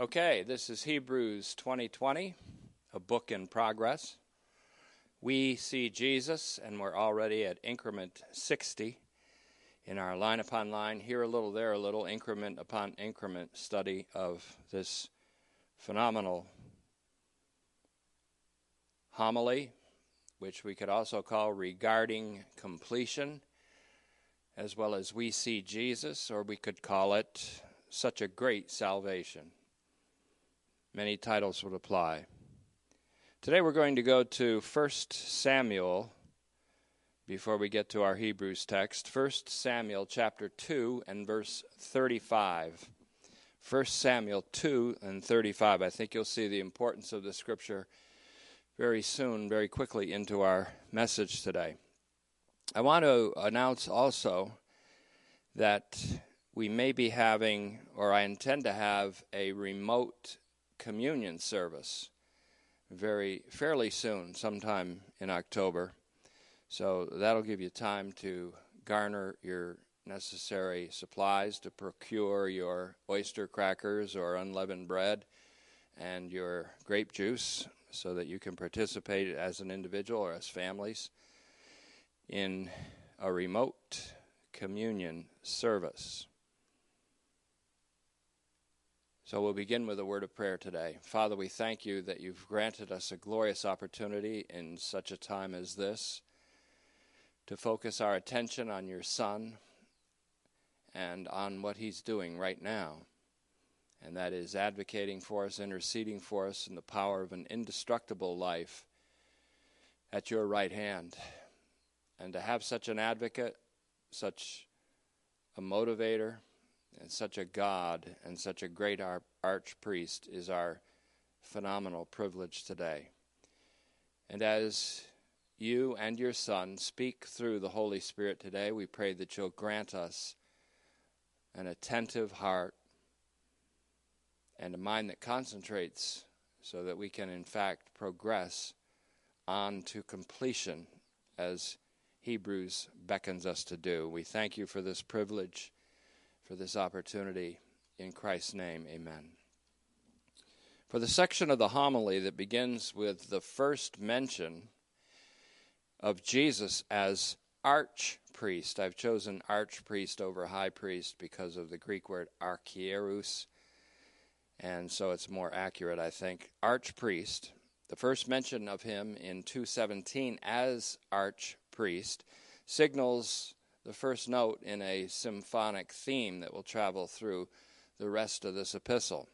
Okay, this is Hebrews 2020, a book in progress. We see Jesus, and we're already at increment 60 in our line upon line, here a little, there a little, increment upon increment study of this phenomenal homily, which we could also call regarding completion, as well as we see Jesus, or we could call it such a great salvation. Many titles would apply. Today we're going to go to 1 Samuel before we get to our Hebrews text. 1 Samuel chapter 2 and verse 35. 1 Samuel 2 and 35. I think you'll see the importance of the scripture very soon, very quickly into our message today. I want to announce also that we may be having, or I intend to have, a remote communion service very fairly soon, sometime in October. So that'll give you time to garner your necessary supplies to procure your oyster crackers or unleavened bread and your grape juice so that you can participate as an individual or as families in a remote communion service. So we'll begin with a word of prayer today. Father, we thank you that you've granted us a glorious opportunity in such a time as this to focus our attention on your Son and on what he's doing right now. And that is advocating for us, interceding for us in the power of an indestructible life at your right hand. And to have such an advocate, such a motivator, and such a God and such a great ar- archpriest is our phenomenal privilege today. And as you and your Son speak through the Holy Spirit today, we pray that you'll grant us an attentive heart and a mind that concentrates so that we can, in fact, progress on to completion as Hebrews beckons us to do. We thank you for this privilege for this opportunity. In Christ's name, amen. For the section of the homily that begins with the first mention of Jesus as archpriest, I've chosen archpriest over high priest because of the Greek word archiereus, and so it's more accurate, I think. Archpriest, the first mention of him in 217 as archpriest, signals the first note in a symphonic theme that will travel through the rest of this epistle.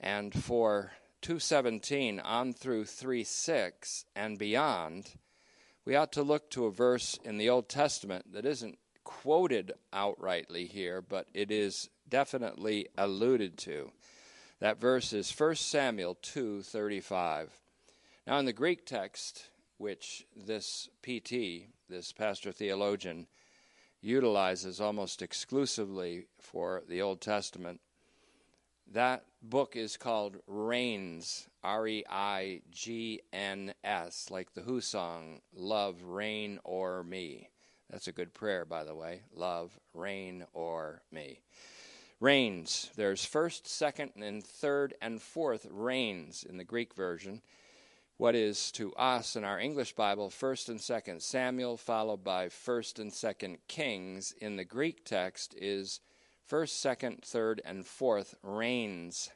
And for 217 on through 3:6 and beyond, we ought to look to a verse in the Old Testament that isn't quoted outrightly here, but it is definitely alluded to. That verse is 1 Samuel 2:35. Now in the Greek text, which this PT, this pastor theologian, utilizes almost exclusively for the Old Testament. That book is called Reigns, R E I G N S, like the Who song, Love, Reign O'er Me. That's a good prayer, by the way. Love, reign o'er me. Reigns. There's first, second, and third, and fourth reigns in the Greek version what is to us in our English Bible first and second Samuel, followed by first and second Kings. In the Greek text is first, second, third, and fourth reigns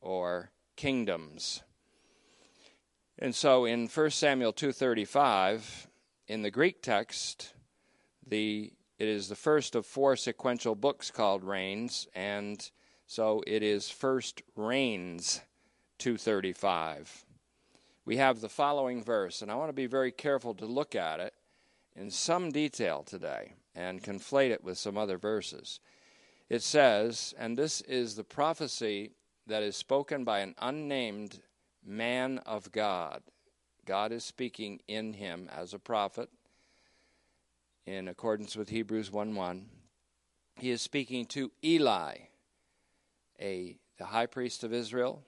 or kingdoms. And so in 1 Samuel 2:35 in the Greek text the it is the first of four sequential books called Reigns and so it is first Reigns 235 we have the following verse, and I want to be very careful to look at it in some detail today and conflate it with some other verses. It says, and this is the prophecy that is spoken by an unnamed man of God. God is speaking in him as a prophet in accordance with Hebrews 1 1. He is speaking to Eli, a the high priest of Israel,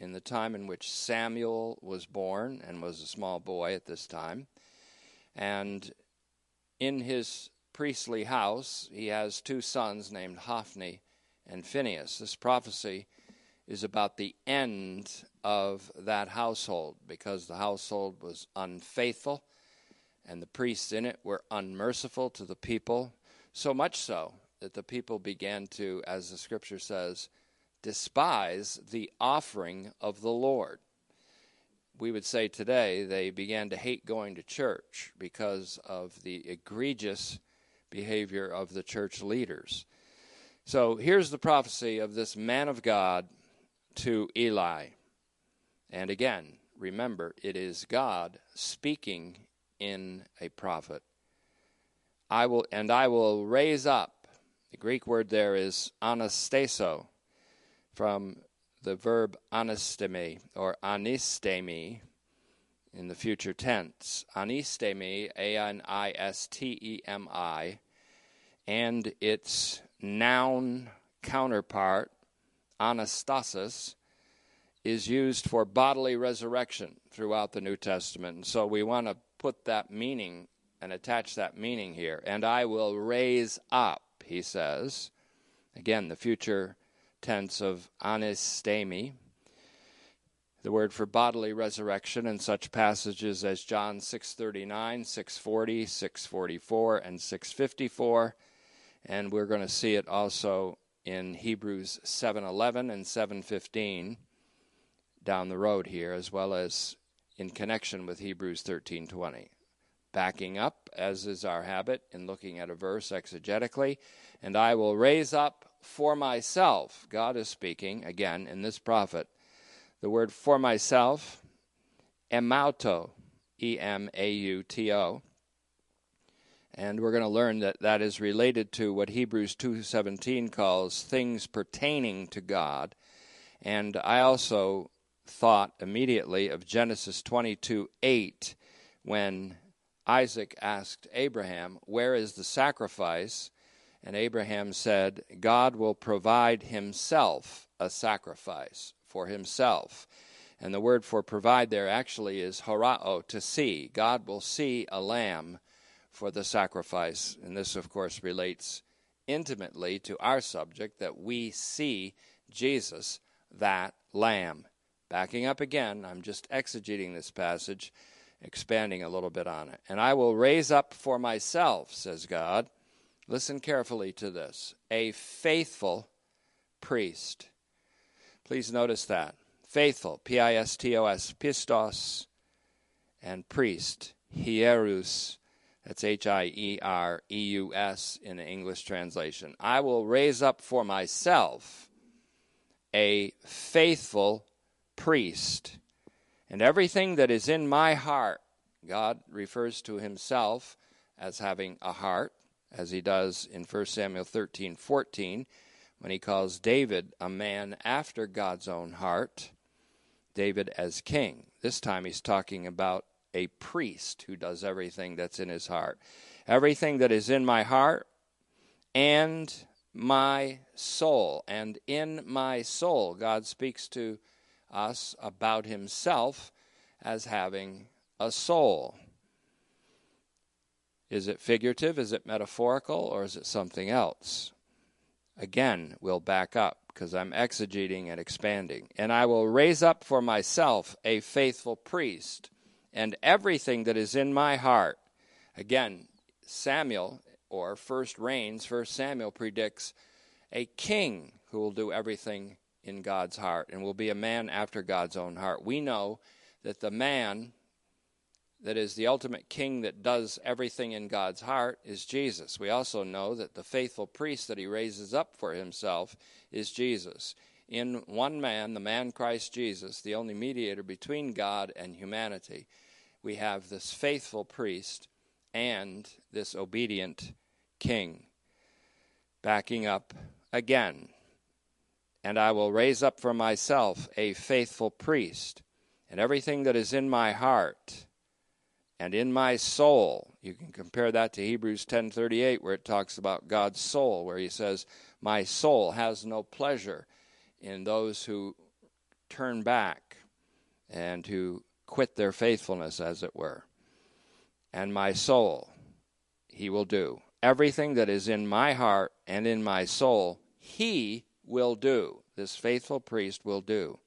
in the time in which Samuel was born and was a small boy at this time. And in his priestly house, he has two sons named Hophni and Phinehas. This prophecy is about the end of that household because the household was unfaithful and the priests in it were unmerciful to the people, so much so that the people began to, as the scripture says, despise the offering of the Lord. We would say today they began to hate going to church because of the egregious behavior of the church leaders. So here's the prophecy of this man of God to Eli. And again, remember, it is God speaking in a prophet. I will and I will raise up. The Greek word there is anastaso from the verb anastemi or anistemi in the future tense. Anistemi, A N I S T E M I, and its noun counterpart, anastasis, is used for bodily resurrection throughout the New Testament. And so we want to put that meaning and attach that meaning here. And I will raise up, he says. Again, the future tense of anistemi, the word for bodily resurrection in such passages as John 6:39, 640, 644 and 654 and we're going to see it also in Hebrews 7:11 and 7:15 down the road here as well as in connection with Hebrews 13:20 backing up as is our habit in looking at a verse exegetically and I will raise up for myself God is speaking again in this prophet the word for myself emauto e m a u t o and we're going to learn that that is related to what Hebrews 2:17 calls things pertaining to God. And I also thought immediately of Genesis 22:8 when Isaac asked Abraham, "Where is the sacrifice?" And Abraham said, "God will provide himself a sacrifice for himself." And the word for provide there actually is horao, to see. God will see a lamb for the sacrifice. And this, of course, relates intimately to our subject that we see Jesus, that Lamb. Backing up again, I'm just exegeting this passage, expanding a little bit on it. And I will raise up for myself, says God. Listen carefully to this a faithful priest. Please notice that. Faithful, P I S T O S, pistos, and priest, hiereus, that's H I E R E U S in the English translation. I will raise up for myself a faithful priest. And everything that is in my heart, God refers to himself as having a heart, as he does in 1 Samuel 13 14, when he calls David a man after God's own heart, David as king. This time he's talking about a priest who does everything that's in his heart. Everything that is in my heart and my soul. And in my soul, God speaks to us about himself as having a soul. Is it figurative? Is it metaphorical? Or is it something else? Again, we'll back up because I'm exegeting and expanding. And I will raise up for myself a faithful priest and everything that is in my heart. Again, Samuel, or First Reigns, First Samuel predicts a king who will do everything in God's heart and will be a man after God's own heart. We know that the man that is the ultimate king that does everything in God's heart is Jesus. We also know that the faithful priest that he raises up for himself is Jesus. In one man, the man Christ Jesus, the only mediator between God and humanity, we have this faithful priest and this obedient king. Backing up again. And I will raise up for myself a faithful priest, and everything that is in my heart and in my soul. You can compare that to Hebrews 10:38 where it talks about God's soul where he says, "My soul has no pleasure in those who turn back and who quit their faithfulness, as it were. And my soul he will do. Everything that is in my heart and in my soul, he will do. this faithful priest will do.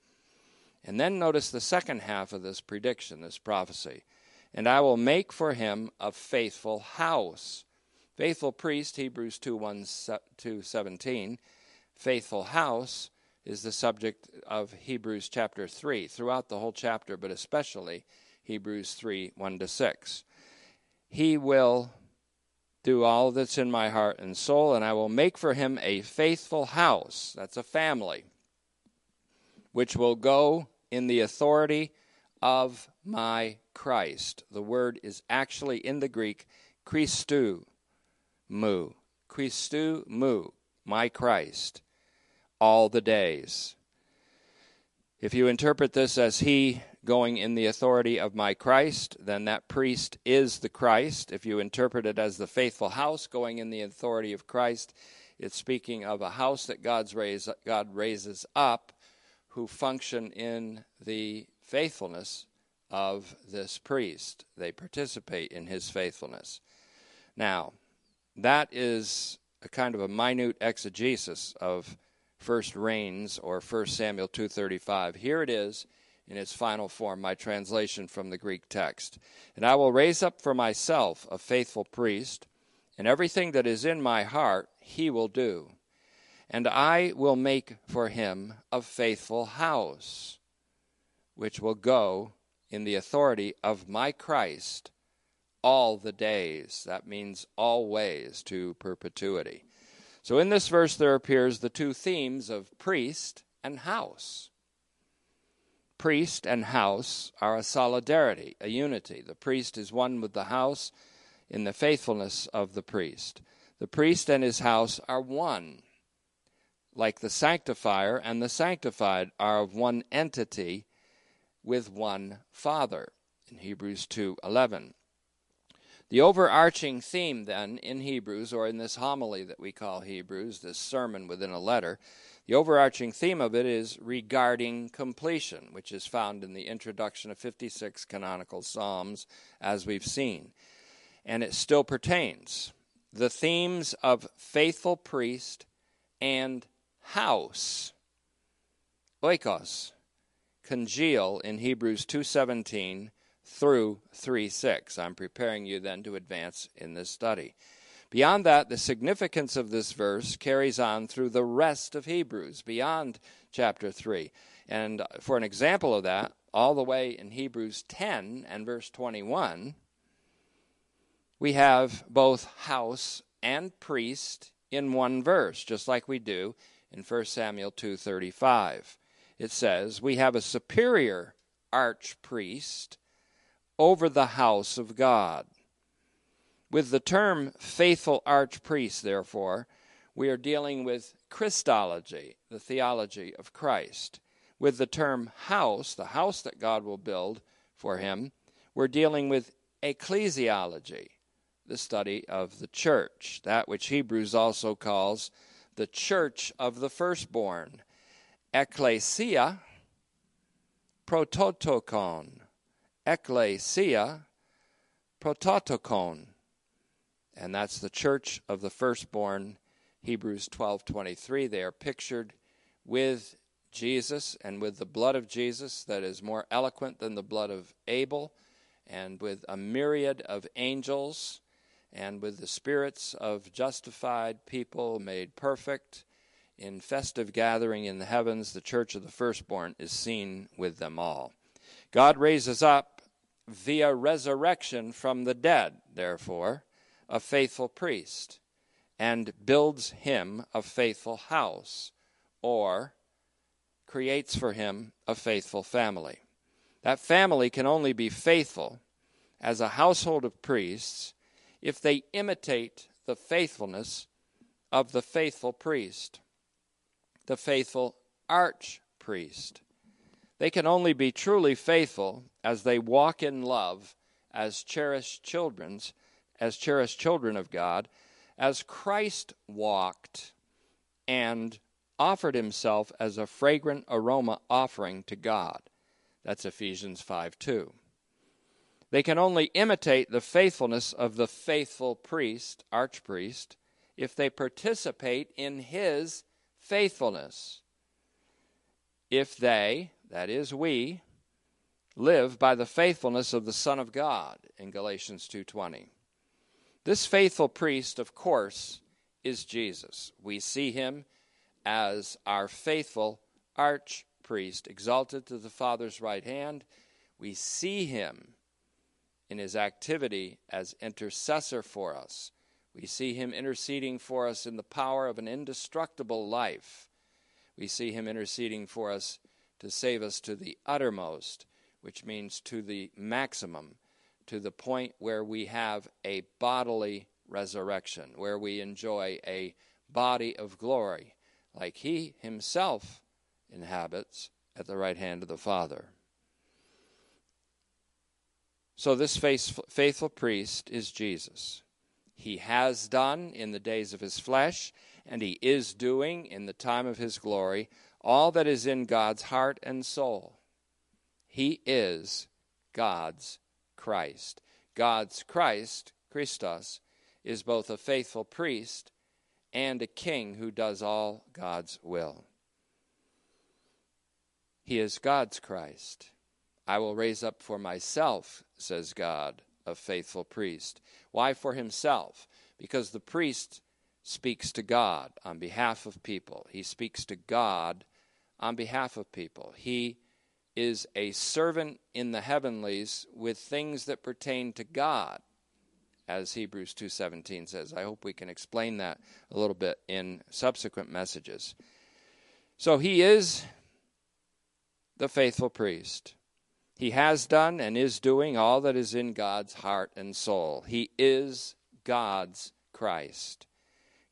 And then notice the second half of this prediction, this prophecy. And I will make for him a faithful house. Faithful priest, Hebrews 2 1 2 17. Faithful house is the subject of Hebrews chapter 3, throughout the whole chapter, but especially Hebrews 3 1 to 6. He will do all that's in my heart and soul, and I will make for him a faithful house. That's a family, which will go in the authority of my Christ. The word is actually in the Greek Christou mou. Christou mou, my Christ, all the days. If you interpret this as he going in the authority of my Christ, then that priest is the Christ. If you interpret it as the faithful house going in the authority of Christ, it's speaking of a house that God's raise, God raises up who function in the faithfulness of this priest. They participate in his faithfulness. Now, that is a kind of a minute exegesis of first reigns or first Samuel 235. Here it is in its final form, my translation from the Greek text. And I will raise up for myself a faithful priest, and everything that is in my heart he will do and I will make for him a faithful house, which will go in the authority of my Christ all the days. That means always to perpetuity. So in this verse, there appears the two themes of priest and house. Priest and house are a solidarity, a unity. The priest is one with the house in the faithfulness of the priest. The priest and his house are one like the sanctifier and the sanctified are of one entity with one father in Hebrews 2:11 the overarching theme then in Hebrews or in this homily that we call Hebrews this sermon within a letter the overarching theme of it is regarding completion which is found in the introduction of 56 canonical psalms as we've seen. And it still pertains. The themes of faithful priest and house, oikos, congeal in Hebrews 2:17 through 3:6. I'm preparing you then to advance in this study. Beyond that, the significance of this verse carries on through the rest of Hebrews, beyond chapter 3. And for an example of that, all the way in Hebrews 10 and verse 21, we have both house and priest in one verse, just like we do in 1 Samuel 2:35. It says, "We have a superior archpriest over the house of God." With the term faithful archpriest, therefore, we are dealing with Christology, the theology of Christ. With the term house, the house that God will build for him, we're dealing with ecclesiology, the study of the church, that which Hebrews also calls the church of the firstborn. Ecclesia, prototokon. Ecclesia, prototokon. And that's the church of the firstborn. Hebrews 12:23 they are pictured with Jesus and with the blood of Jesus that is more eloquent than the blood of Abel and with a myriad of angels and with the spirits of justified people made perfect in festive gathering in the heavens, the church of the firstborn is seen with them all. God raises up via resurrection from the dead, therefore, a faithful priest and builds him a faithful house or creates for him a faithful family. That family can only be faithful as a household of priests if they imitate the faithfulness of the faithful priest, the faithful archpriest. They can only be truly faithful as they walk in love as cherished children, as cherished children of God, as Christ walked and offered himself as a fragrant aroma offering to God. That's Ephesians 5 2. They can only imitate the faithfulness of the faithful priest, archpriest, if they participate in his faithfulness. if they, that is we, live by the faithfulness of the Son of God in Galatians 2:20. This faithful priest, of course, is Jesus. We see him as our faithful archpriest, exalted to the Father's right hand. We see him in his activity as intercessor for us. We see him interceding for us in the power of an indestructible life. We see him interceding for us to save us to the uttermost, which means to the maximum, to the point where we have a bodily resurrection, where we enjoy a body of glory, like he himself inhabits at the right hand of the Father. So, this faithful priest is Jesus. He has done in the days of his flesh, and he is doing in the time of his glory, all that is in God's heart and soul. He is God's Christ. God's Christ, Christos, is both a faithful priest and a king who does all God's will. He is God's Christ. I will raise up for myself, says God, a faithful priest. Why for himself? Because the priest speaks to God on behalf of people. He speaks to God on behalf of people. He is a servant in the heavenlies with things that pertain to God as Hebrews 2:17 says. I hope we can explain that a little bit in subsequent messages. So he is the faithful priest. He has done and is doing all that is in God's heart and soul. He is God's Christ.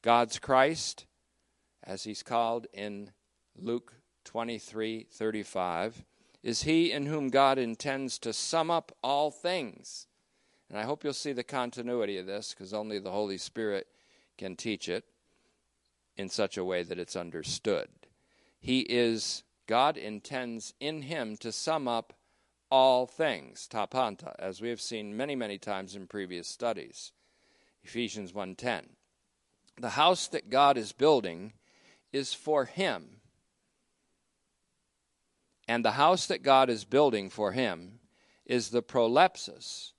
God's Christ, as he's called in Luke 23:35, is he in whom God intends to sum up all things and I hope you'll see the continuity of this because only the Holy Spirit can teach it in such a way that it's understood. He is, God intends in him to sum up all things, tapanta, as we have seen many, many times in previous studies. Ephesians 1:10. The house that God is building is for him. And the house that God is building for him is the prolepsis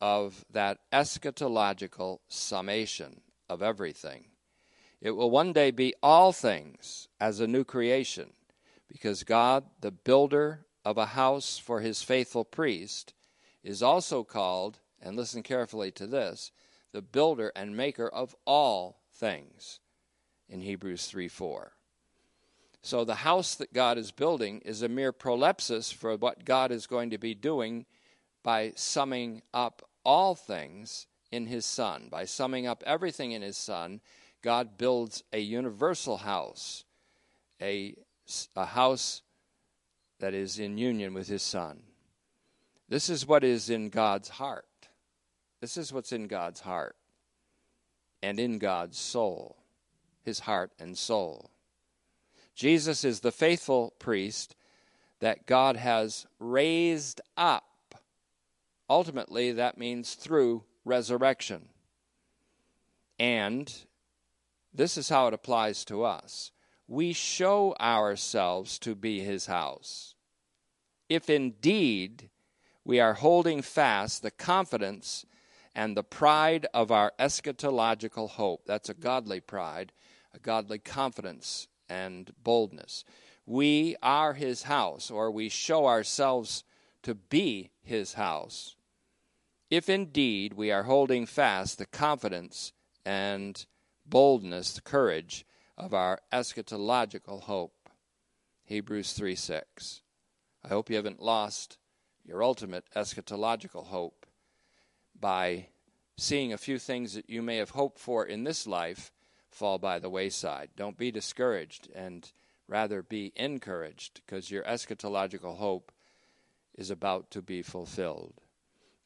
of that eschatological summation of everything. It will one day be all things as a new creation, because God, the builder of a house for his faithful priest, is also called, and listen carefully to this, the builder and maker of all things in Hebrews 3 4. So the house that God is building is a mere prolepsis for what God is going to be doing by summing up all things in his Son. By summing up everything in his Son, God builds a universal house, a, a house that is in union with his Son. This is what is in God's heart. This is what's in God's heart and in God's soul, his heart and soul. Jesus is the faithful priest that God has raised up Ultimately, that means through resurrection. And this is how it applies to us. We show ourselves to be his house. If indeed we are holding fast the confidence and the pride of our eschatological hope, that's a godly pride, a godly confidence and boldness. We are his house, or we show ourselves to be his house if indeed we are holding fast the confidence and boldness, the courage of our eschatological hope. Hebrews 3 6. I hope you haven't lost your ultimate eschatological hope by seeing a few things that you may have hoped for in this life fall by the wayside. Don't be discouraged and rather be encouraged because your eschatological hope is about to be fulfilled.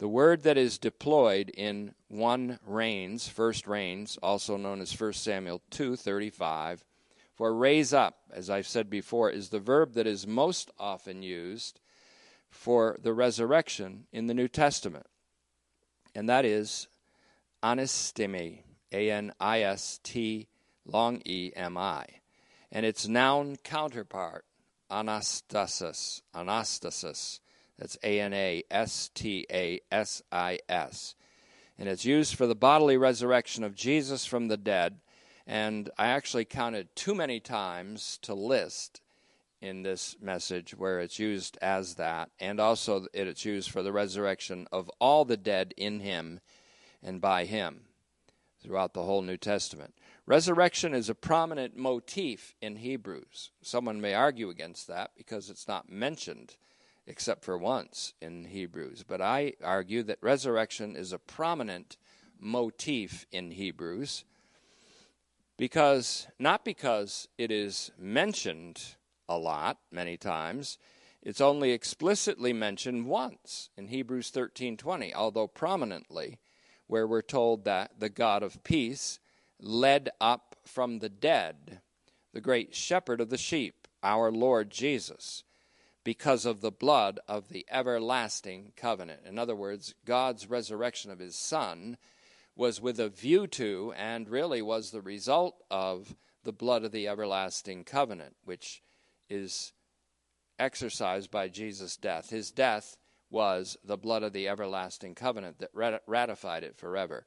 The word that is deployed in 1 Reigns, first Reigns, also known as 1 Samuel 2:35, for raise up, as I've said before, is the verb that is most often used for the resurrection in the New Testament. And that is anistemi, A N I S T long E M I. And its noun counterpart, anastasis. Anastasis. That's A N A S T A S I S. And it's used for the bodily resurrection of Jesus from the dead. And I actually counted too many times to list in this message where it's used as that. And also it's used for the resurrection of all the dead in him and by him throughout the whole New Testament. Resurrection is a prominent motif in Hebrews. Someone may argue against that because it's not mentioned except for once in Hebrews. But I argue that resurrection is a prominent motif in Hebrews because not because it is mentioned a lot many times it's only explicitly mentioned once in Hebrews 13:20 although prominently where we're told that the God of peace led up from the dead the great shepherd of the sheep our Lord Jesus because of the blood of the everlasting covenant. In other words, God's resurrection of his Son was with a view to and really was the result of the blood of the everlasting covenant, which is exercised by Jesus' death. His death was the blood of the everlasting covenant that ratified it forever.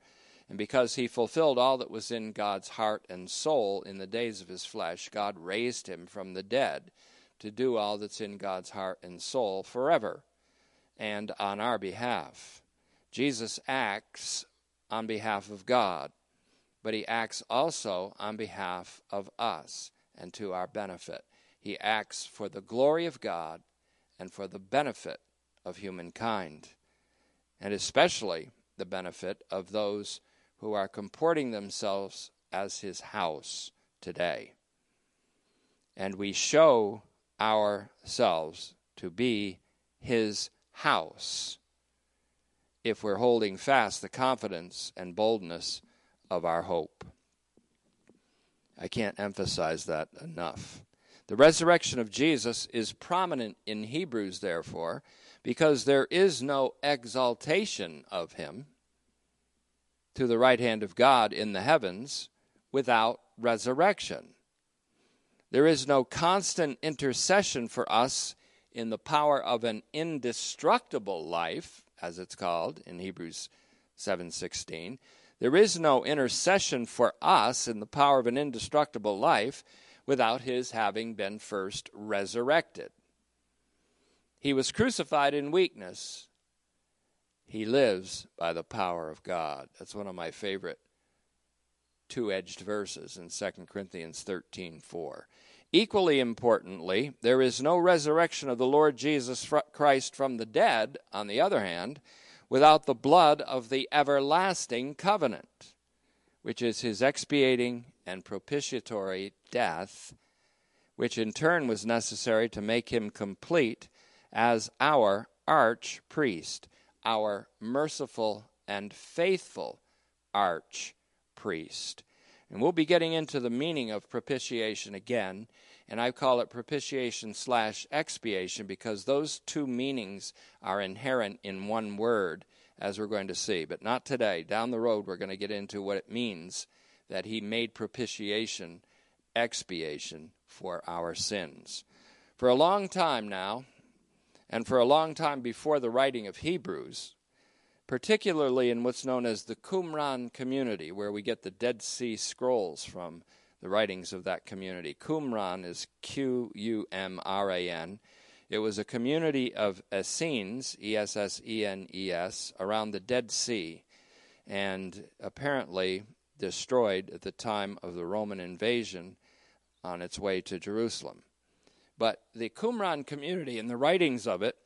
And because he fulfilled all that was in God's heart and soul in the days of his flesh, God raised him from the dead to do all that's in God's heart and soul forever and on our behalf. Jesus acts on behalf of God, but he acts also on behalf of us and to our benefit. He acts for the glory of God and for the benefit of humankind, and especially the benefit of those who are comporting themselves as his house today. And we show ourselves to be his house if we're holding fast the confidence and boldness of our hope. I can't emphasize that enough. The resurrection of Jesus is prominent in Hebrews, therefore, because there is no exaltation of him to the right hand of God in the heavens without resurrection. There is no constant intercession for us in the power of an indestructible life, as it's called in Hebrews 7:16. There is no intercession for us in the power of an indestructible life without his having been first resurrected. He was crucified in weakness. He lives by the power of God. That's one of my favorite two-edged verses in 2 Corinthians 13:4. Equally importantly, there is no resurrection of the Lord Jesus Christ from the dead, on the other hand, without the blood of the everlasting covenant, which is his expiating and propitiatory death, which in turn was necessary to make him complete as our arch priest, our merciful and faithful arch priest. And we'll be getting into the meaning of propitiation again, and I call it propitiation slash expiation because those two meanings are inherent in one word, as we're going to see. But not today. Down the road, we're going to get into what it means that he made propitiation, expiation for our sins. For a long time now, and for a long time before the writing of Hebrews, particularly in what's known as the Qumran community, where we get the Dead Sea Scrolls from the writings of that community. Qumran is Q U M R A N. It was a community of Essenes, E S S E N E S, around the Dead Sea, and apparently destroyed at the time of the Roman invasion on its way to Jerusalem. But the Qumran community, and the writings of it,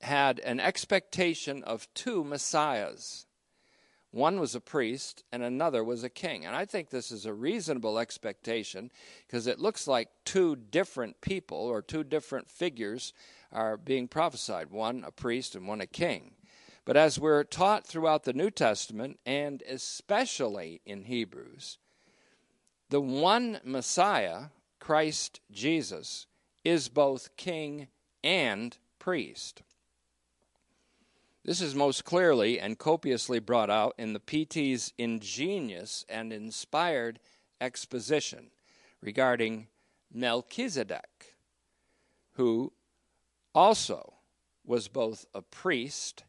had an expectation of two messiahs. One was a priest and another was a king. And I think this is a reasonable expectation because it looks like two different people or two different figures are being prophesied one a priest and one a king. But as we're taught throughout the New Testament and especially in Hebrews, the one Messiah, Christ Jesus, is both king and priest. This is most clearly and copiously brought out in the PT's ingenious and inspired exposition regarding Melchizedek, who also was both a priest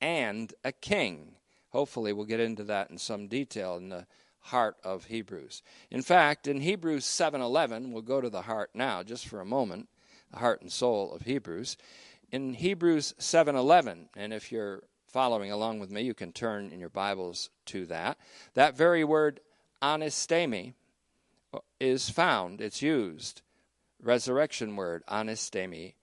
and a king. Hopefully, we'll get into that in some detail in the heart of Hebrews. In fact, in Hebrews 7:11, we'll go to the heart now just for a moment, the heart and soul of Hebrews. In Hebrews 7:11, and if you're following along with me, you can turn in your Bibles to that. That very word anistemi is found, it's used, resurrection word, anistemi,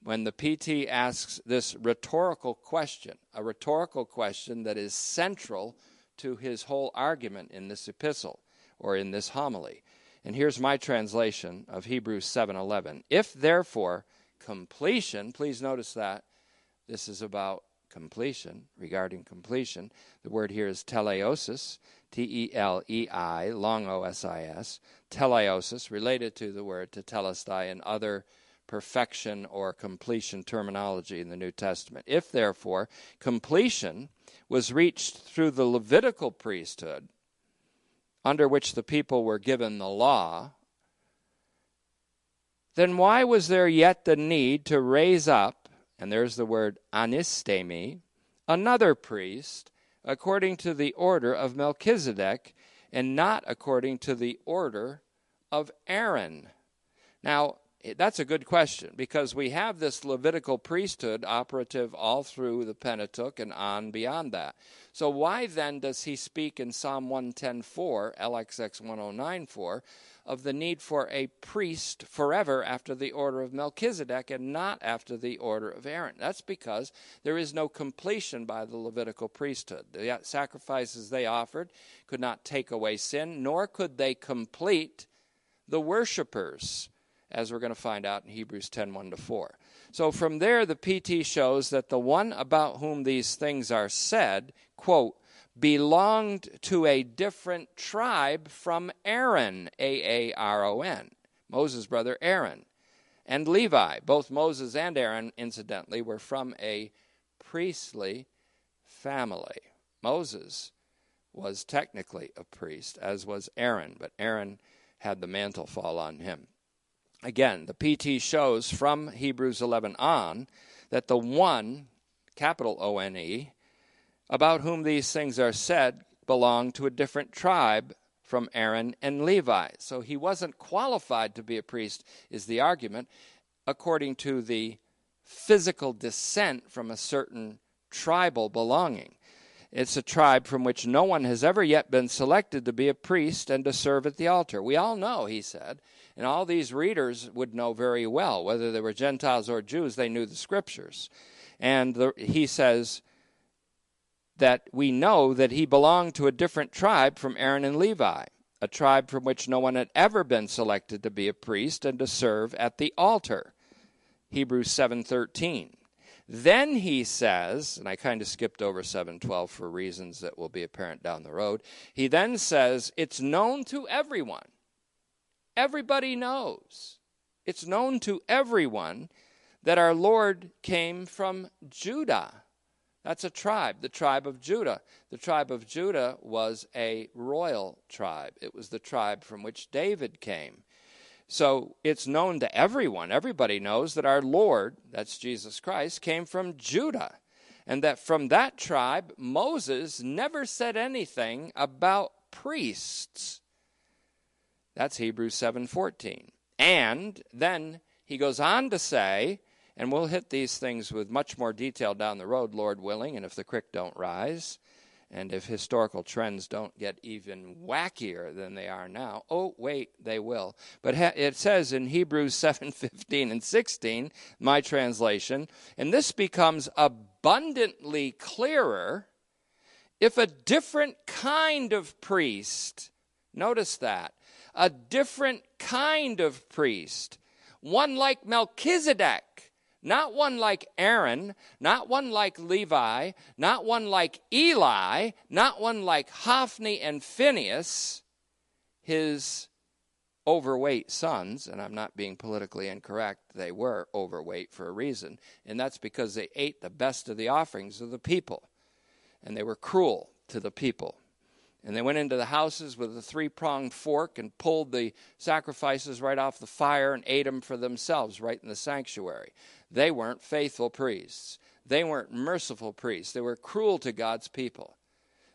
when the PT asks this rhetorical question, a rhetorical question that is central to his whole argument in this epistle or in this homily. And here's my translation of Hebrews 7:11. If therefore completion, please notice that this is about completion, regarding completion. The word here is teleiosis, T E L E I, long O S I S, teleiosis, related to the word tetelestai and other perfection or completion terminology in the New Testament. If, therefore, completion was reached through the Levitical priesthood, under which the people were given the law, then why was there yet the need to raise up, and there's the word anistemi, another priest according to the order of Melchizedek and not according to the order of Aaron? Now, that's a good question because we have this Levitical priesthood operative all through the Pentateuch and on beyond that. So why then does he speak in Psalm 110:4, LXX 109:4, of the need for a priest forever after the order of Melchizedek and not after the order of Aaron? That's because there is no completion by the Levitical priesthood. The uh, sacrifices they offered could not take away sin, nor could they complete the worshipers as we're going to find out in Hebrews 10 1 to 4. So from there, the PT shows that the one about whom these things are said, quote, belonged to a different tribe from Aaron, A A R O N, Moses' brother Aaron, and Levi. Both Moses and Aaron, incidentally, were from a priestly family. Moses was technically a priest, as was Aaron, but Aaron had the mantle fall on him. Again, the PT shows from Hebrews 11 on that the one, capital O N E, about whom these things are said belonged to a different tribe from Aaron and Levi. So he wasn't qualified to be a priest, is the argument, according to the physical descent from a certain tribal belonging. It's a tribe from which no one has ever yet been selected to be a priest and to serve at the altar. We all know, he said, and all these readers would know very well, whether they were Gentiles or Jews, they knew the scriptures. And the, he says that we know that he belonged to a different tribe from Aaron and Levi, a tribe from which no one had ever been selected to be a priest and to serve at the altar. Hebrews 7:13. Then he says, and I kind of skipped over 712 for reasons that will be apparent down the road. He then says, it's known to everyone Everybody knows. It's known to everyone that our Lord came from Judah. That's a tribe, the tribe of Judah. The tribe of Judah was a royal tribe, it was the tribe from which David came. So it's known to everyone, everybody knows that our Lord, that's Jesus Christ, came from Judah. And that from that tribe, Moses never said anything about priests. That's Hebrews 7:14. And then he goes on to say, and we'll hit these things with much more detail down the road, Lord willing, and if the creek don't rise, and if historical trends don't get even wackier than they are now. Oh, wait, they will. But it says in Hebrews 7:15 and 16, my translation, and this becomes abundantly clearer if a different kind of priest, notice that, a different kind of priest, one like Melchizedek, not one like Aaron, not one like Levi, not one like Eli, not one like Hophni and Phinehas, his overweight sons, and I'm not being politically incorrect, they were overweight for a reason, and that's because they ate the best of the offerings of the people, and they were cruel to the people. And they went into the houses with a three pronged fork and pulled the sacrifices right off the fire and ate them for themselves right in the sanctuary. They weren't faithful priests. They weren't merciful priests. They were cruel to God's people.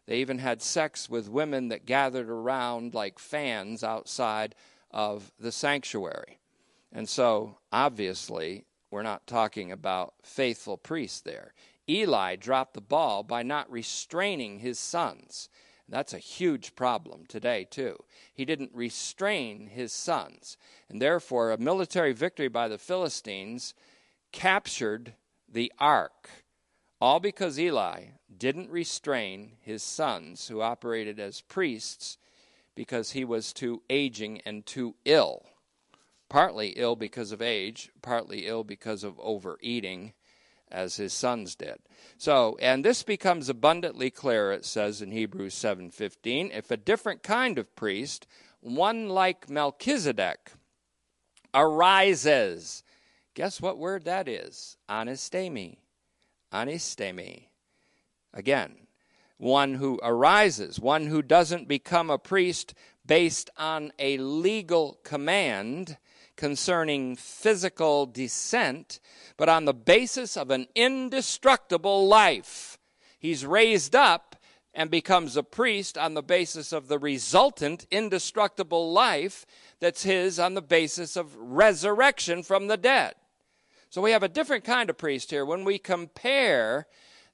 They even had sex with women that gathered around like fans outside of the sanctuary. And so, obviously, we're not talking about faithful priests there. Eli dropped the ball by not restraining his sons. That's a huge problem today, too. He didn't restrain his sons. And therefore, a military victory by the Philistines captured the ark, all because Eli didn't restrain his sons, who operated as priests, because he was too aging and too ill. Partly ill because of age, partly ill because of overeating as his sons did. So, and this becomes abundantly clear it says in Hebrews 7:15, if a different kind of priest, one like Melchizedek, arises. Guess what word that is? Anistemi. Anistemi. Again, one who arises, one who doesn't become a priest based on a legal command concerning physical descent, but on the basis of an indestructible life. He's raised up and becomes a priest on the basis of the resultant indestructible life that's his on the basis of resurrection from the dead. So we have a different kind of priest here. When we compare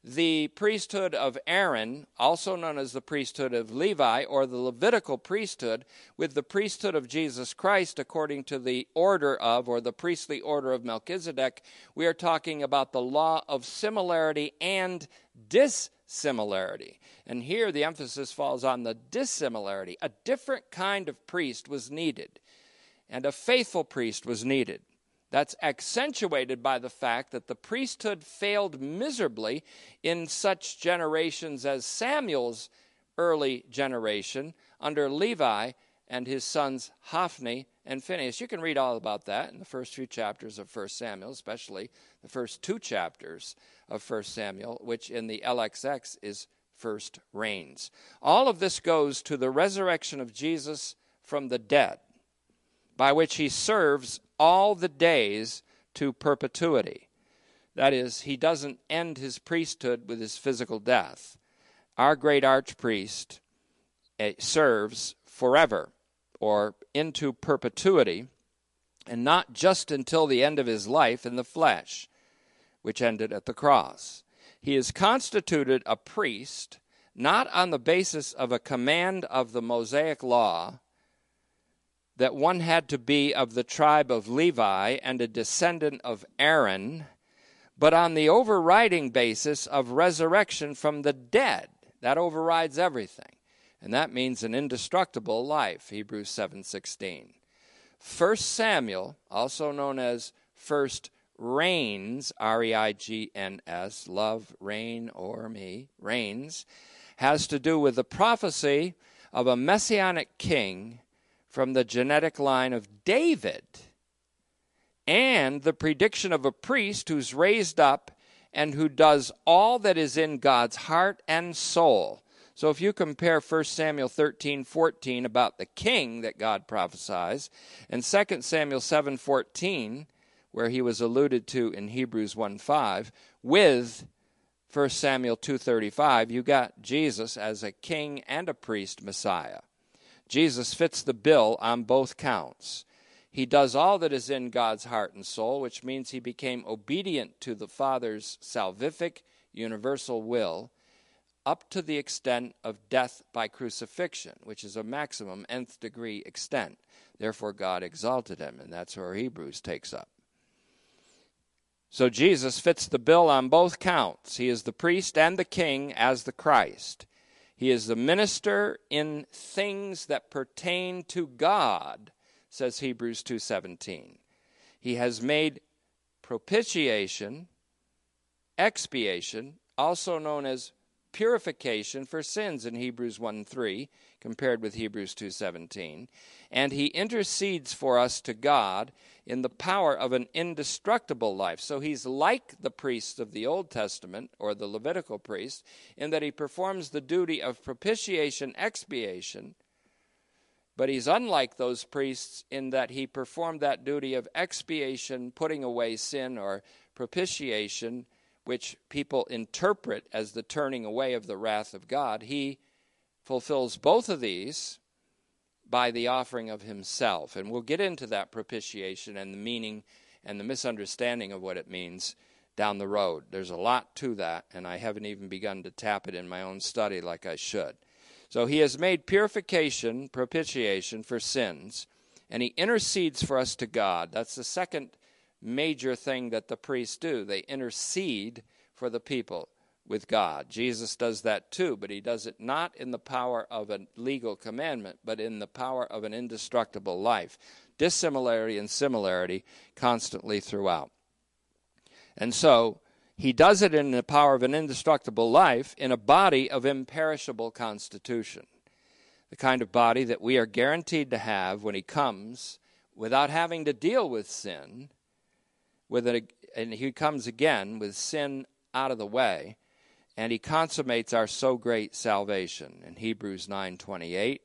the priesthood of Aaron, also known as the priesthood of Levi or the Levitical priesthood, with the priesthood of Jesus Christ according to the order of or the priestly order of Melchizedek, we are talking about the law of similarity and dissimilarity. And here the emphasis falls on the dissimilarity. A different kind of priest was needed, and a faithful priest was needed. That's accentuated by the fact that the priesthood failed miserably in such generations as Samuel's early generation under Levi and his sons Hophni and Phinehas. You can read all about that in the first few chapters of 1 Samuel, especially the first two chapters of 1 Samuel, which in the LXX is First Reigns. All of this goes to the resurrection of Jesus from the dead, by which he serves all the days to perpetuity. That is, he doesn't end his priesthood with his physical death. Our great archpriest eh, serves forever or into perpetuity, and not just until the end of his life in the flesh, which ended at the cross. He is constituted a priest not on the basis of a command of the Mosaic law that one had to be of the tribe of Levi and a descendant of Aaron, but on the overriding basis of resurrection from the dead. That overrides everything. And that means an indestructible life, Hebrews 7:16. First Samuel, also known as First Reigns, R E I G N S, love, reign, or me, reigns, has to do with the prophecy of a messianic king from the genetic line of David and the prediction of a priest who's raised up and who does all that is in God's heart and soul. So if you compare 1 Samuel 13, 14 about the king that God prophesies, and 2 Samuel 7, 14, where he was alluded to in Hebrews 1, 5, with 1 Samuel 2:35, you got Jesus as a king and a priest Messiah. Jesus fits the bill on both counts. He does all that is in God's heart and soul, which means he became obedient to the Father's salvific universal will up to the extent of death by crucifixion, which is a maximum nth degree extent. Therefore, God exalted him, and that's where Hebrews takes up. So Jesus fits the bill on both counts. He is the priest and the king as the Christ. He is the minister in things that pertain to God, says Hebrews 2:17. He has made propitiation, expiation, also known as purification for sins in Hebrews 1:3. You compared with Hebrews 2:17, and he intercedes for us to God in the power of an indestructible life. So he's like the priests of the Old Testament or the Levitical priest in that he performs the duty of propitiation expiation. But he's unlike those priests in that he performed that duty of expiation, putting away sin or propitiation, which people interpret as the turning away of the wrath of God. He fulfills both of these by the offering of himself. And we'll get into that propitiation and the meaning and the misunderstanding of what it means down the road. There's a lot to that, and I haven't even begun to tap it in my own study like I should. So he has made purification, propitiation for sins, and he intercedes for us to God. That's the second major thing that the priests do. They intercede for the people with God. Jesus does that too, but he does it not in the power of a legal commandment, but in the power of an indestructible life. Dissimilarity and similarity constantly throughout. And so, he does it in the power of an indestructible life in a body of imperishable constitution. The kind of body that we are guaranteed to have when he comes without having to deal with sin, with a, and he comes again with sin out of the way and he consummates our so great salvation in Hebrews 9:28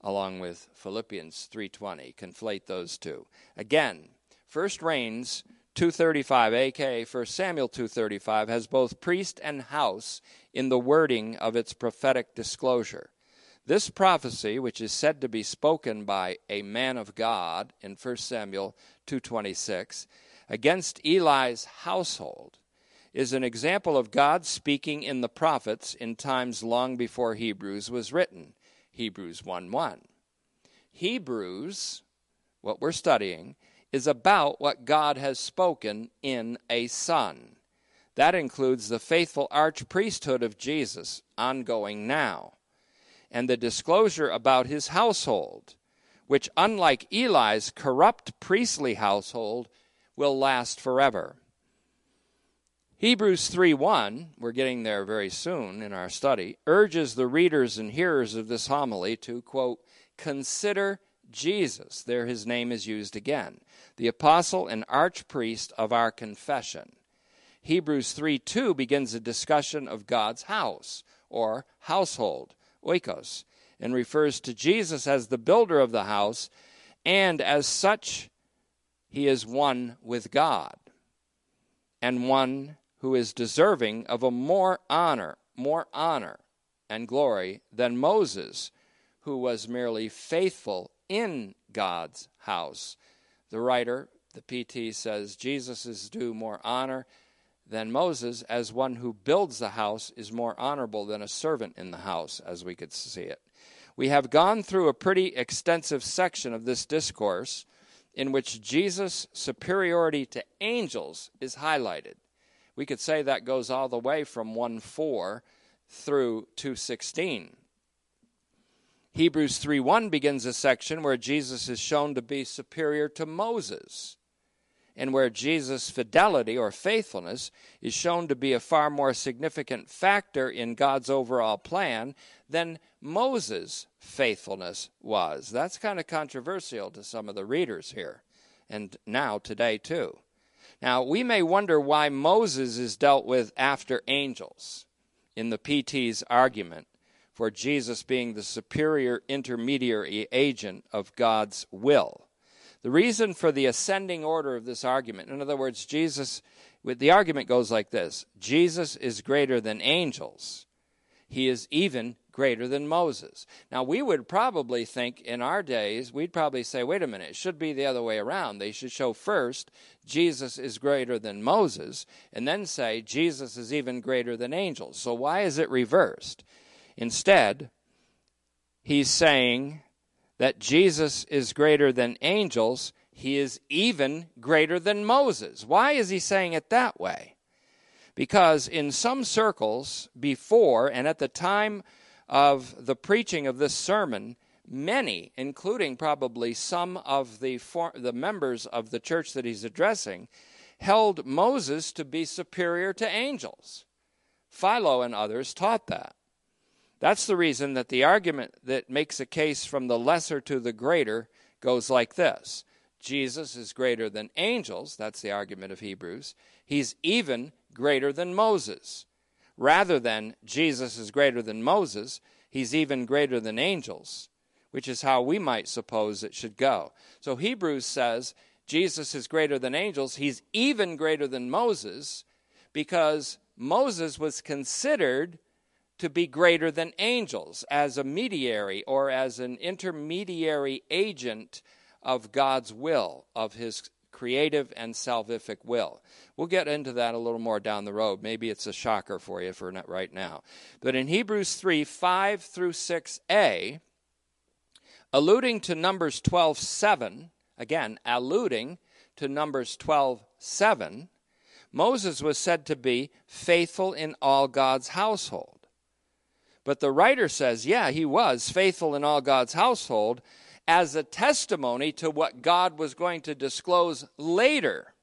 along with Philippians 3:20 conflate those two. Again first reigns 235 aka 1 Samuel 235 has both priest and house in the wording of its prophetic disclosure. This prophecy which is said to be spoken by a man of God in 1 Samuel 226 against Eli's household is an example of God speaking in the prophets in times long before Hebrews was written. Hebrews 1 1. Hebrews, what we're studying, is about what God has spoken in a Son. That includes the faithful archpriesthood of Jesus, ongoing now, and the disclosure about his household, which, unlike Eli's corrupt priestly household, will last forever. Hebrews 3:1, we're getting there very soon in our study, urges the readers and hearers of this homily to quote, consider Jesus. There his name is used again, the apostle and archpriest of our confession. Hebrews 3:2 begins a discussion of God's house or household, oikos, and refers to Jesus as the builder of the house, and as such he is one with God and one who is deserving of a more honor, more honor and glory than Moses, who was merely faithful in God's house. The writer, the PT, says Jesus is due more honor than Moses, as one who builds the house is more honorable than a servant in the house, as we could see it. We have gone through a pretty extensive section of this discourse in which Jesus' superiority to angels is highlighted. We could say that goes all the way from 1 4 through 216. Hebrews 3 1 begins a section where Jesus is shown to be superior to Moses, and where Jesus' fidelity or faithfulness is shown to be a far more significant factor in God's overall plan than Moses' faithfulness was. That's kind of controversial to some of the readers here, and now today too. Now, we may wonder why Moses is dealt with after angels in the PT's argument for Jesus being the superior intermediary agent of God's will. The reason for the ascending order of this argument, in other words, Jesus, the argument goes like this Jesus is greater than angels. He is even greater than Moses. Now, we would probably think in our days, we'd probably say, wait a minute, it should be the other way around. They should show first Jesus is greater than Moses, and then say Jesus is even greater than angels. So, why is it reversed? Instead, he's saying that Jesus is greater than angels, he is even greater than Moses. Why is he saying it that way? Because in some circles before and at the time of the preaching of this sermon, many, including probably some of the, for, the members of the church that he's addressing, held Moses to be superior to angels. Philo and others taught that. That's the reason that the argument that makes a case from the lesser to the greater goes like this Jesus is greater than angels. That's the argument of Hebrews. He's even greater than Moses. Rather than Jesus is greater than Moses, he's even greater than angels, which is how we might suppose it should go. So Hebrews says Jesus is greater than angels. He's even greater than Moses because Moses was considered to be greater than angels as a mediary or as an intermediary agent of God's will, of his creative and salvific will. We'll get into that a little more down the road. Maybe it's a shocker for you for not right now. But in Hebrews 3 5 through 6a, alluding to Numbers 12 7, again, alluding to Numbers 12 7, Moses was said to be faithful in all God's household. But the writer says, yeah, he was faithful in all God's household as a testimony to what God was going to disclose later.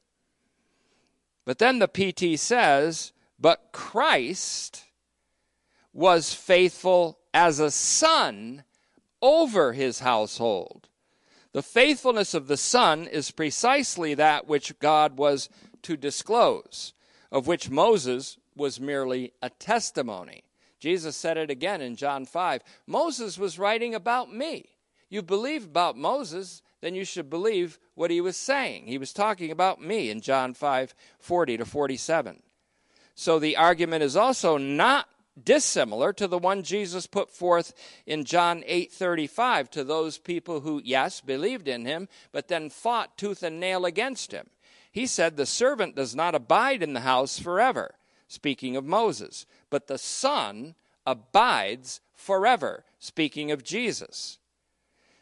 But then the PT says, but Christ was faithful as a son over his household. The faithfulness of the son is precisely that which God was to disclose, of which Moses was merely a testimony. Jesus said it again in John 5. Moses was writing about me. You believe about Moses, then you should believe what he was saying. He was talking about me in John 5 40 to 47. So the argument is also not dissimilar to the one Jesus put forth in John 8:35 to those people who yes believed in him but then fought tooth and nail against him. He said the servant does not abide in the house forever speaking of Moses, but the Son abides forever, speaking of Jesus.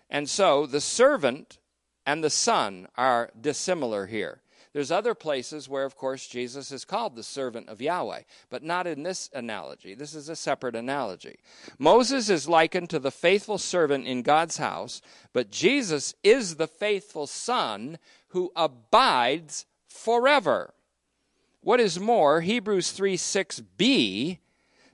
And so the servant and the Son are dissimilar here. There's other places where, of course, Jesus is called the servant of Yahweh, but not in this analogy. This is a separate analogy. Moses is likened to the faithful servant in God's house, but Jesus is the faithful Son who abides forever. What is more, Hebrews 3 6b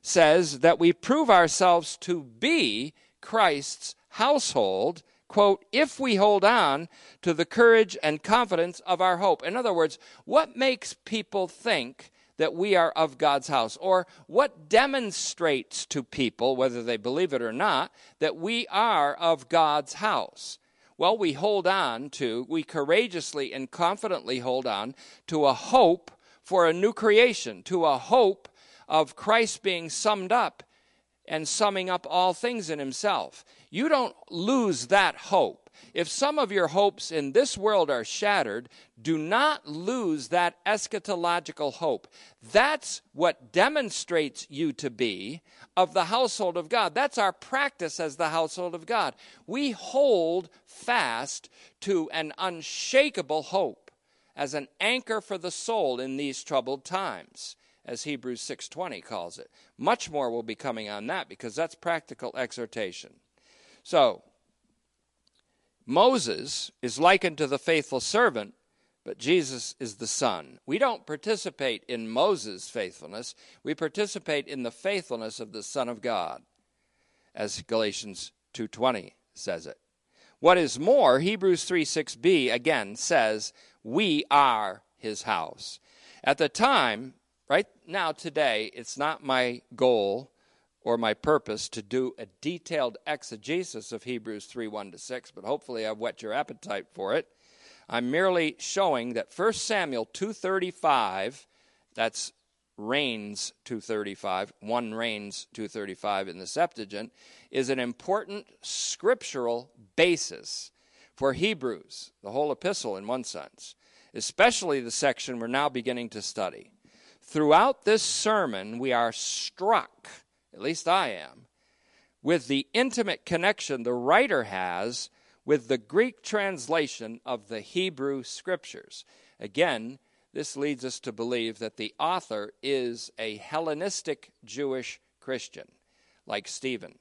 says that we prove ourselves to be Christ's household, quote, if we hold on to the courage and confidence of our hope. In other words, what makes people think that we are of God's house? Or what demonstrates to people, whether they believe it or not, that we are of God's house? Well, we hold on to, we courageously and confidently hold on to a hope for a new creation, to a hope of Christ being summed up and summing up all things in himself. You don't lose that hope. If some of your hopes in this world are shattered, do not lose that eschatological hope. That's what demonstrates you to be of the household of God. That's our practice as the household of God. We hold fast to an unshakable hope as an anchor for the soul in these troubled times as Hebrews 6:20 calls it. Much more will be coming on that because that's practical exhortation. So, Moses is likened to the faithful servant, but Jesus is the son. We don't participate in Moses' faithfulness, we participate in the faithfulness of the son of God, as Galatians 2:20 says it. What is more, Hebrews 3 6b again says, We are his house. At the time, right now, today, it's not my goal or my purpose to do a detailed exegesis of Hebrews 3 1 to 6, but hopefully I've whet your appetite for it. I'm merely showing that 1 Samuel 235, that's Reigns 235, 1 Reigns 235 in the Septuagint, is an important scriptural basis for Hebrews, the whole epistle in one sense, especially the section we're now beginning to study. Throughout this sermon, we are struck, at least I am, with the intimate connection the writer has with the Greek translation of the Hebrew scriptures. Again, this leads us to believe that the author is a Hellenistic Jewish Christian, like Stephen,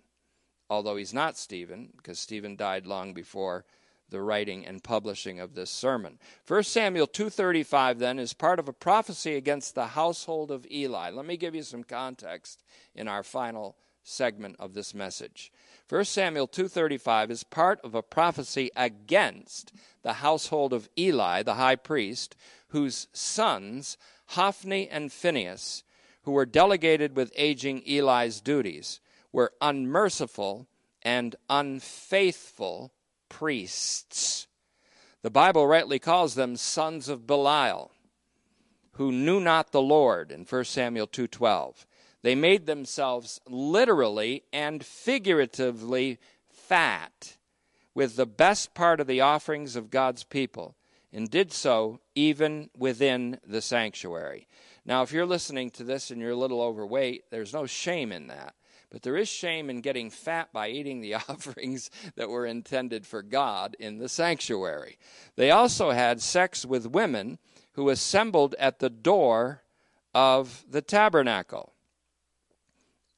although he's not Stephen, because Stephen died long before the writing and publishing of this sermon. 1 Samuel 2:35 then is part of a prophecy against the household of Eli. Let me give you some context in our final segment of this message. 1 Samuel 2:35 is part of a prophecy against the household of Eli, the high priest, whose sons, Hophni and Phinehas, who were delegated with aging Eli's duties, were unmerciful and unfaithful priests. The Bible rightly calls them sons of Belial, who knew not the Lord in 1 Samuel 2:12. They made themselves literally and figuratively fat with the best part of the offerings of God's people and did so even within the sanctuary. Now, if you're listening to this and you're a little overweight, there's no shame in that. But there is shame in getting fat by eating the offerings that were intended for God in the sanctuary. They also had sex with women who assembled at the door of the tabernacle.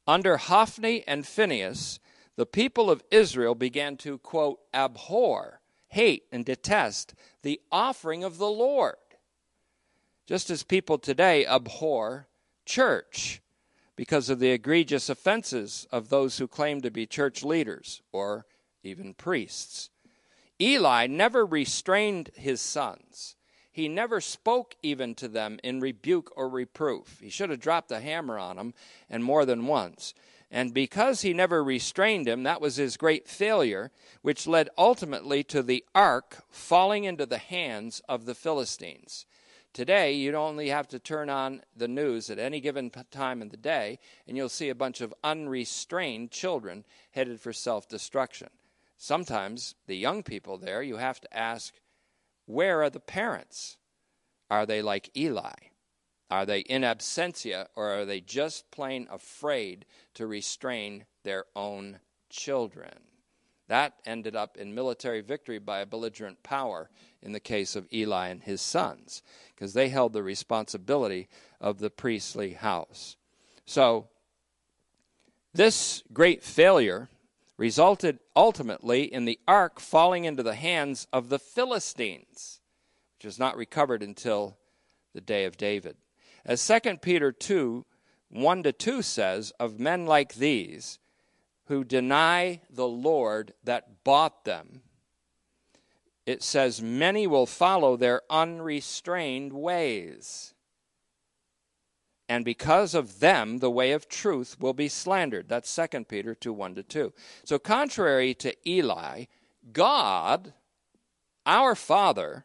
Under Hophni and Phinehas, the people of Israel began to, quote, abhor, hate, and detest the offering of the Lord. Just as people today abhor church because of the egregious offenses of those who claim to be church leaders or even priests. Eli never restrained his sons he never spoke even to them in rebuke or reproof. He should have dropped a hammer on them, and more than once. And because he never restrained him, that was his great failure, which led ultimately to the ark falling into the hands of the Philistines. Today, you'd only have to turn on the news at any given time of the day, and you'll see a bunch of unrestrained children headed for self destruction. Sometimes the young people there, you have to ask, where are the parents? Are they like Eli? Are they in absentia or are they just plain afraid to restrain their own children? That ended up in military victory by a belligerent power in the case of Eli and his sons, because they held the responsibility of the priestly house. So, this great failure resulted ultimately in the ark falling into the hands of the Philistines, which was not recovered until the day of David. As 2 Peter 2 1 to 2 says, of men like these who deny the Lord that bought them, it says, many will follow their unrestrained ways and because of them the way of truth will be slandered. That's 2 peter 2 1 to 2 so contrary to eli god our father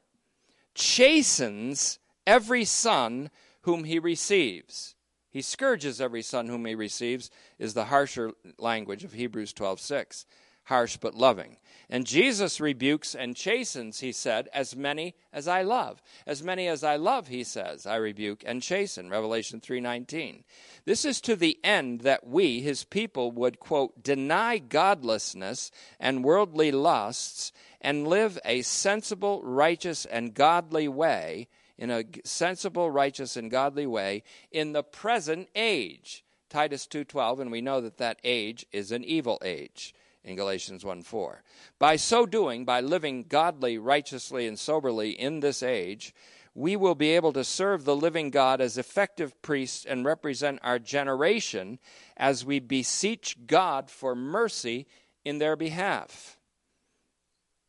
chastens every son whom he receives. He scourges every son whom he receives is the harsher language of hebrews 12 6 harsh but loving. And Jesus rebukes and chastens, he said, as many as I love. As many as I love, he says, I rebuke and chasten. Revelation 3:19. This is to the end that we, his people, would quote deny godlessness and worldly lusts and live a sensible, righteous and godly way in a sensible, righteous and godly way in the present age. Titus 2:12 and we know that that age is an evil age in Galatians 1 4. By so doing, by living godly, righteously, and soberly in this age, we will be able to serve the living God as effective priests and represent our generation as we beseech God for mercy in their behalf.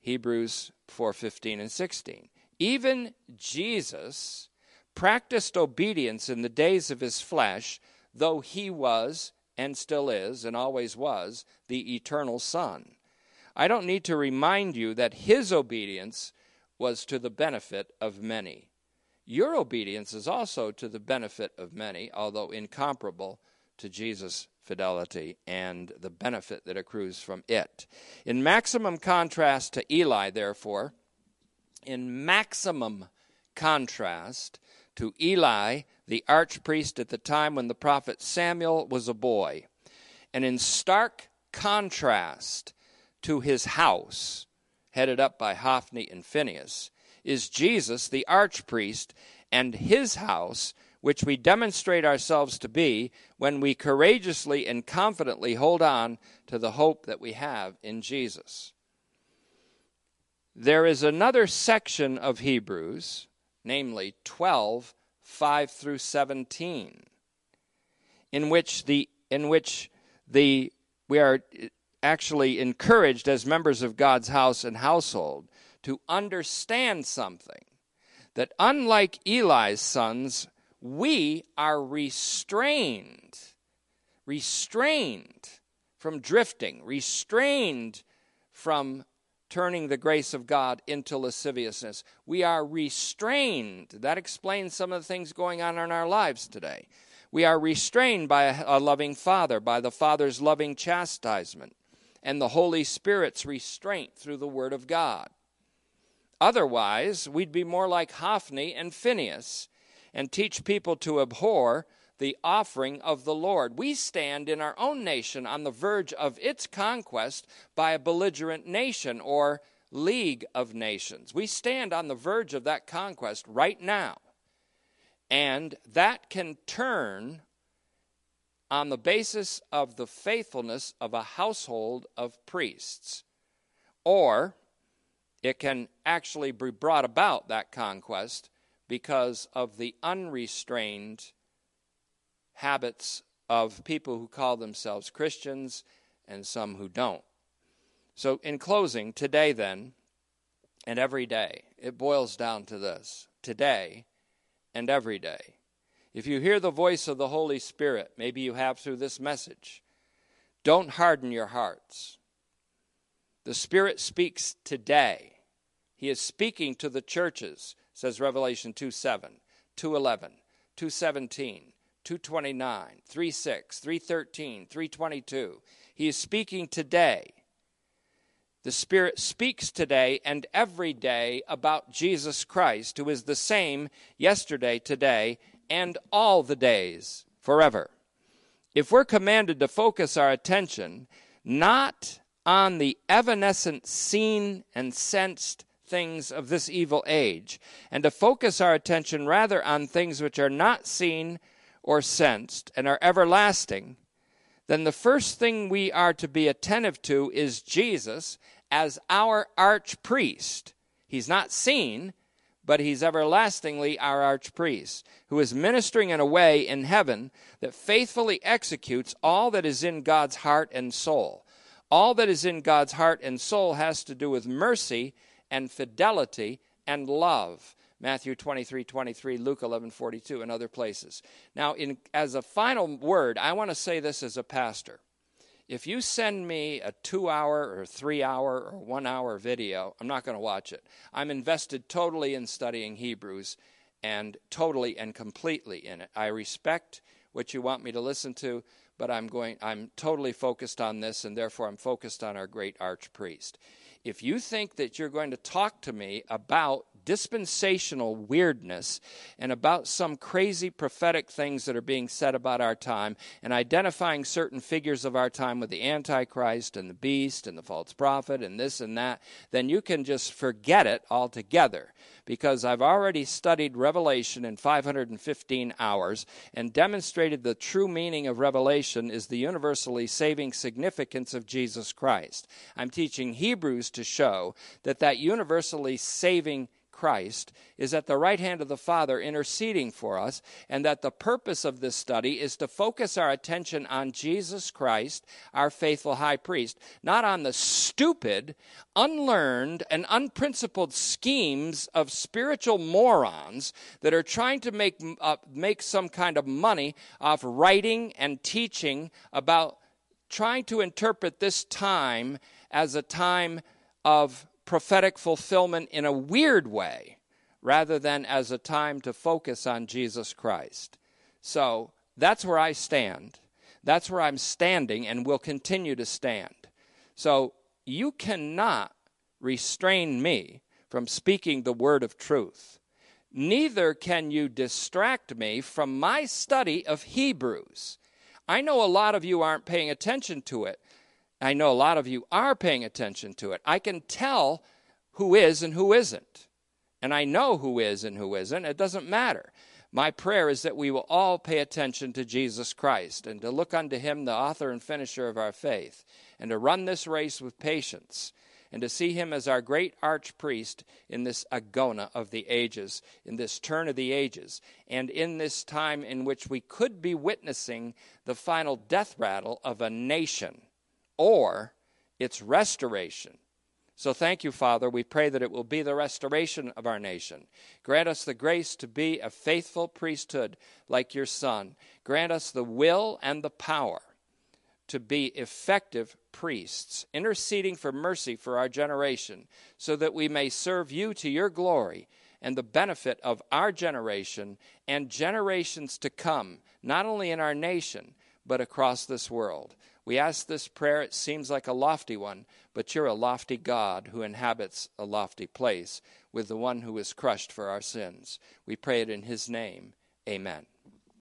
Hebrews 4:15 and 16. Even Jesus practiced obedience in the days of his flesh, though he was and still is and always was the eternal Son. I don't need to remind you that his obedience was to the benefit of many. Your obedience is also to the benefit of many, although incomparable to Jesus' fidelity and the benefit that accrues from it. In maximum contrast to Eli, therefore, in maximum contrast to Eli, the archpriest at the time when the prophet Samuel was a boy. And in stark contrast to his house, headed up by Hophni and Phinehas, is Jesus, the archpriest, and his house, which we demonstrate ourselves to be when we courageously and confidently hold on to the hope that we have in Jesus. There is another section of Hebrews, namely 12 5 through 17, in which the in which the we are actually encouraged as members of God's house and household to understand something that unlike Eli's sons, we are restrained, restrained from drifting, restrained from turning the grace of God into lasciviousness. We are restrained. That explains some of the things going on in our lives today. We are restrained by a, a loving Father, by the Father's loving chastisement, and the Holy Spirit's restraint through the Word of God. Otherwise, we'd be more like Hophni and Phinehas and teach people to abhor the offering of the Lord. We stand in our own nation on the verge of its conquest by a belligerent nation or league of nations. We stand on the verge of that conquest right now. And that can turn on the basis of the faithfulness of a household of priests. Or it can actually be brought about, that conquest, because of the unrestrained habits of people who call themselves Christians and some who don't. So, in closing, today then, and every day, it boils down to this today and every day. If you hear the voice of the Holy Spirit, maybe you have through this message, don't harden your hearts. The Spirit speaks today. He is speaking to the churches, says Revelation 2 7, 2 11, 2 17, 229, 36, 313, 322. He is speaking today. The Spirit speaks today and every day about Jesus Christ, who is the same yesterday, today, and all the days, forever. If we're commanded to focus our attention not on the evanescent seen and sensed things of this evil age, and to focus our attention rather on things which are not seen or sensed and are everlasting, then the first thing we are to be attentive to is Jesus as our archpriest. He's not seen, but he's everlastingly our archpriest, who is ministering in a way in heaven that faithfully executes all that is in God's heart and soul. All that is in God's heart and soul has to do with mercy and fidelity and love. Matthew 23, 23, Luke 11, 42, and other places. Now, in, as a final word, I want to say this as a pastor. If you send me a two hour or three hour or one hour video, I'm not going to watch it. I'm invested totally in studying Hebrews and totally and completely in it. I respect what you want me to listen to, but I'm going I'm totally focused on this and therefore I'm focused on our great archpriest. If you think that you're going to talk to me about dispensational weirdness and about some crazy prophetic things that are being said about our time and identifying certain figures of our time with the Antichrist and the beast and the false prophet and this and that, then you can just forget it altogether because I've already studied Revelation in 515 hours and demonstrated the true meaning of Revelation is the universally saving significance of Jesus Christ. I'm teaching Hebrews to show that that universally saving Christ is at the right hand of the Father interceding for us, and that the purpose of this study is to focus our attention on Jesus Christ, our faithful high priest, not on the stupid, unlearned, and unprincipled schemes of spiritual morons that are trying to make, uh, make some kind of money off writing and teaching about trying to interpret this time as a time of prophetic fulfillment in a weird way rather than as a time to focus on Jesus Christ. So that's where I stand. That's where I'm standing and will continue to stand. So you cannot restrain me from speaking the word of truth. Neither can you distract me from my study of Hebrews. I know a lot of you aren't paying attention to it, I know a lot of you are paying attention to it. I can tell who is and who isn't. And I know who is and who isn't. It doesn't matter. My prayer is that we will all pay attention to Jesus Christ and to look unto him, the author and finisher of our faith, and to run this race with patience, and to see him as our great archpriest in this agona of the ages, in this turn of the ages, and in this time in which we could be witnessing the final death rattle of a nation or its restoration. So thank you, Father. We pray that it will be the restoration of our nation. Grant us the grace to be a faithful priesthood like your Son. Grant us the will and the power to be effective priests, interceding for mercy for our generation, so that we may serve you to your glory and the benefit of our generation and generations to come, not only in our nation, but across this world. We ask this prayer, it seems like a lofty one, but you're a lofty God who inhabits a lofty place with the one who was crushed for our sins. We pray it in his name. Amen.